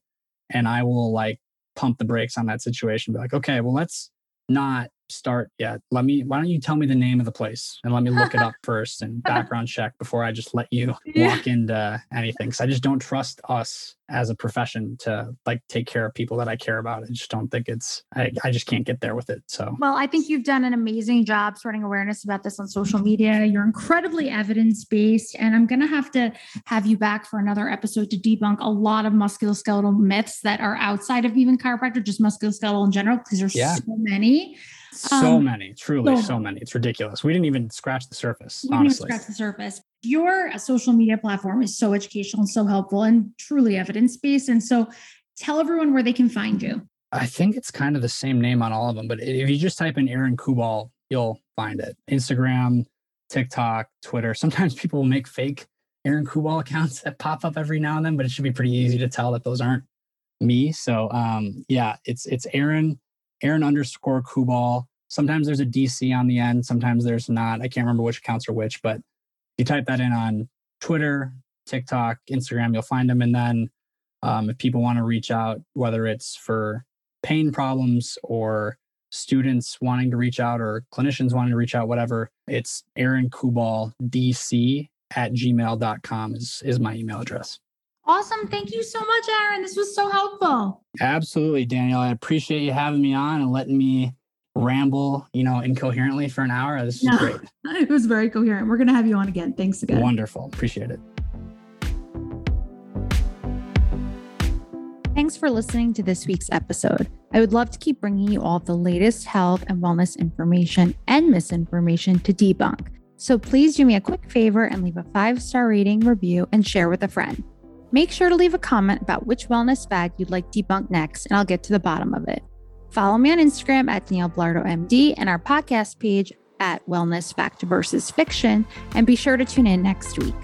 And I will like pump the brakes on that situation. Be like, okay, well, let's not start yet. Let me, why don't you tell me the name of the place and let me look it up first and background check before I just let you walk into anything. Cause I just don't trust us as a profession to like take care of people that I care about. I just don't think it's, I, I just can't get there with it. So, well, I think you've done an amazing job spreading awareness about this on social media. You're incredibly evidence based. And I'm going to have to have you back for another episode to debunk a lot of musculoskeletal myths that are outside of even chiropractor, just musculoskeletal in general, because there's yeah. so many. So um, many, truly so, so, many. It's ridiculous. We didn't even scratch the surface. We honestly. didn't scratch the surface. Your social media platform is so educational and so helpful and truly evidence based. And so tell everyone where they can find you. I think it's kind of the same name on all of them, but if you just type in Aaron Kubal, you'll find it. Instagram, TikTok, Twitter. Sometimes people will make fake Aaron Kubal accounts that pop up every now and then, but it should be pretty easy to tell that those aren't me. So um, yeah, it's it's Aaron Aaron underscore Kubal. Sometimes there's a DC on the end, sometimes there's not. I can't remember which accounts are which, but you type that in on Twitter, TikTok, Instagram, you'll find them. And then um, if people want to reach out, whether it's for pain problems or students wanting to reach out or clinicians wanting to reach out, whatever, it's Aaron Kubal DC at gmail.com is, is my email address. Awesome. Thank you so much, Aaron. This was so helpful. Absolutely, Daniel. I appreciate you having me on and letting me ramble, you know, incoherently for an hour. This is no, great. It was very coherent. We're going to have you on again. Thanks again. Wonderful. Appreciate it. Thanks for listening to this week's episode. I would love to keep bringing you all the latest health and wellness information and misinformation to debunk. So please do me a quick favor and leave a five star rating, review, and share with a friend. Make sure to leave a comment about which wellness fad you'd like debunked next, and I'll get to the bottom of it. Follow me on Instagram at Danielle Belardo MD and our podcast page at Wellness Fact versus Fiction, and be sure to tune in next week.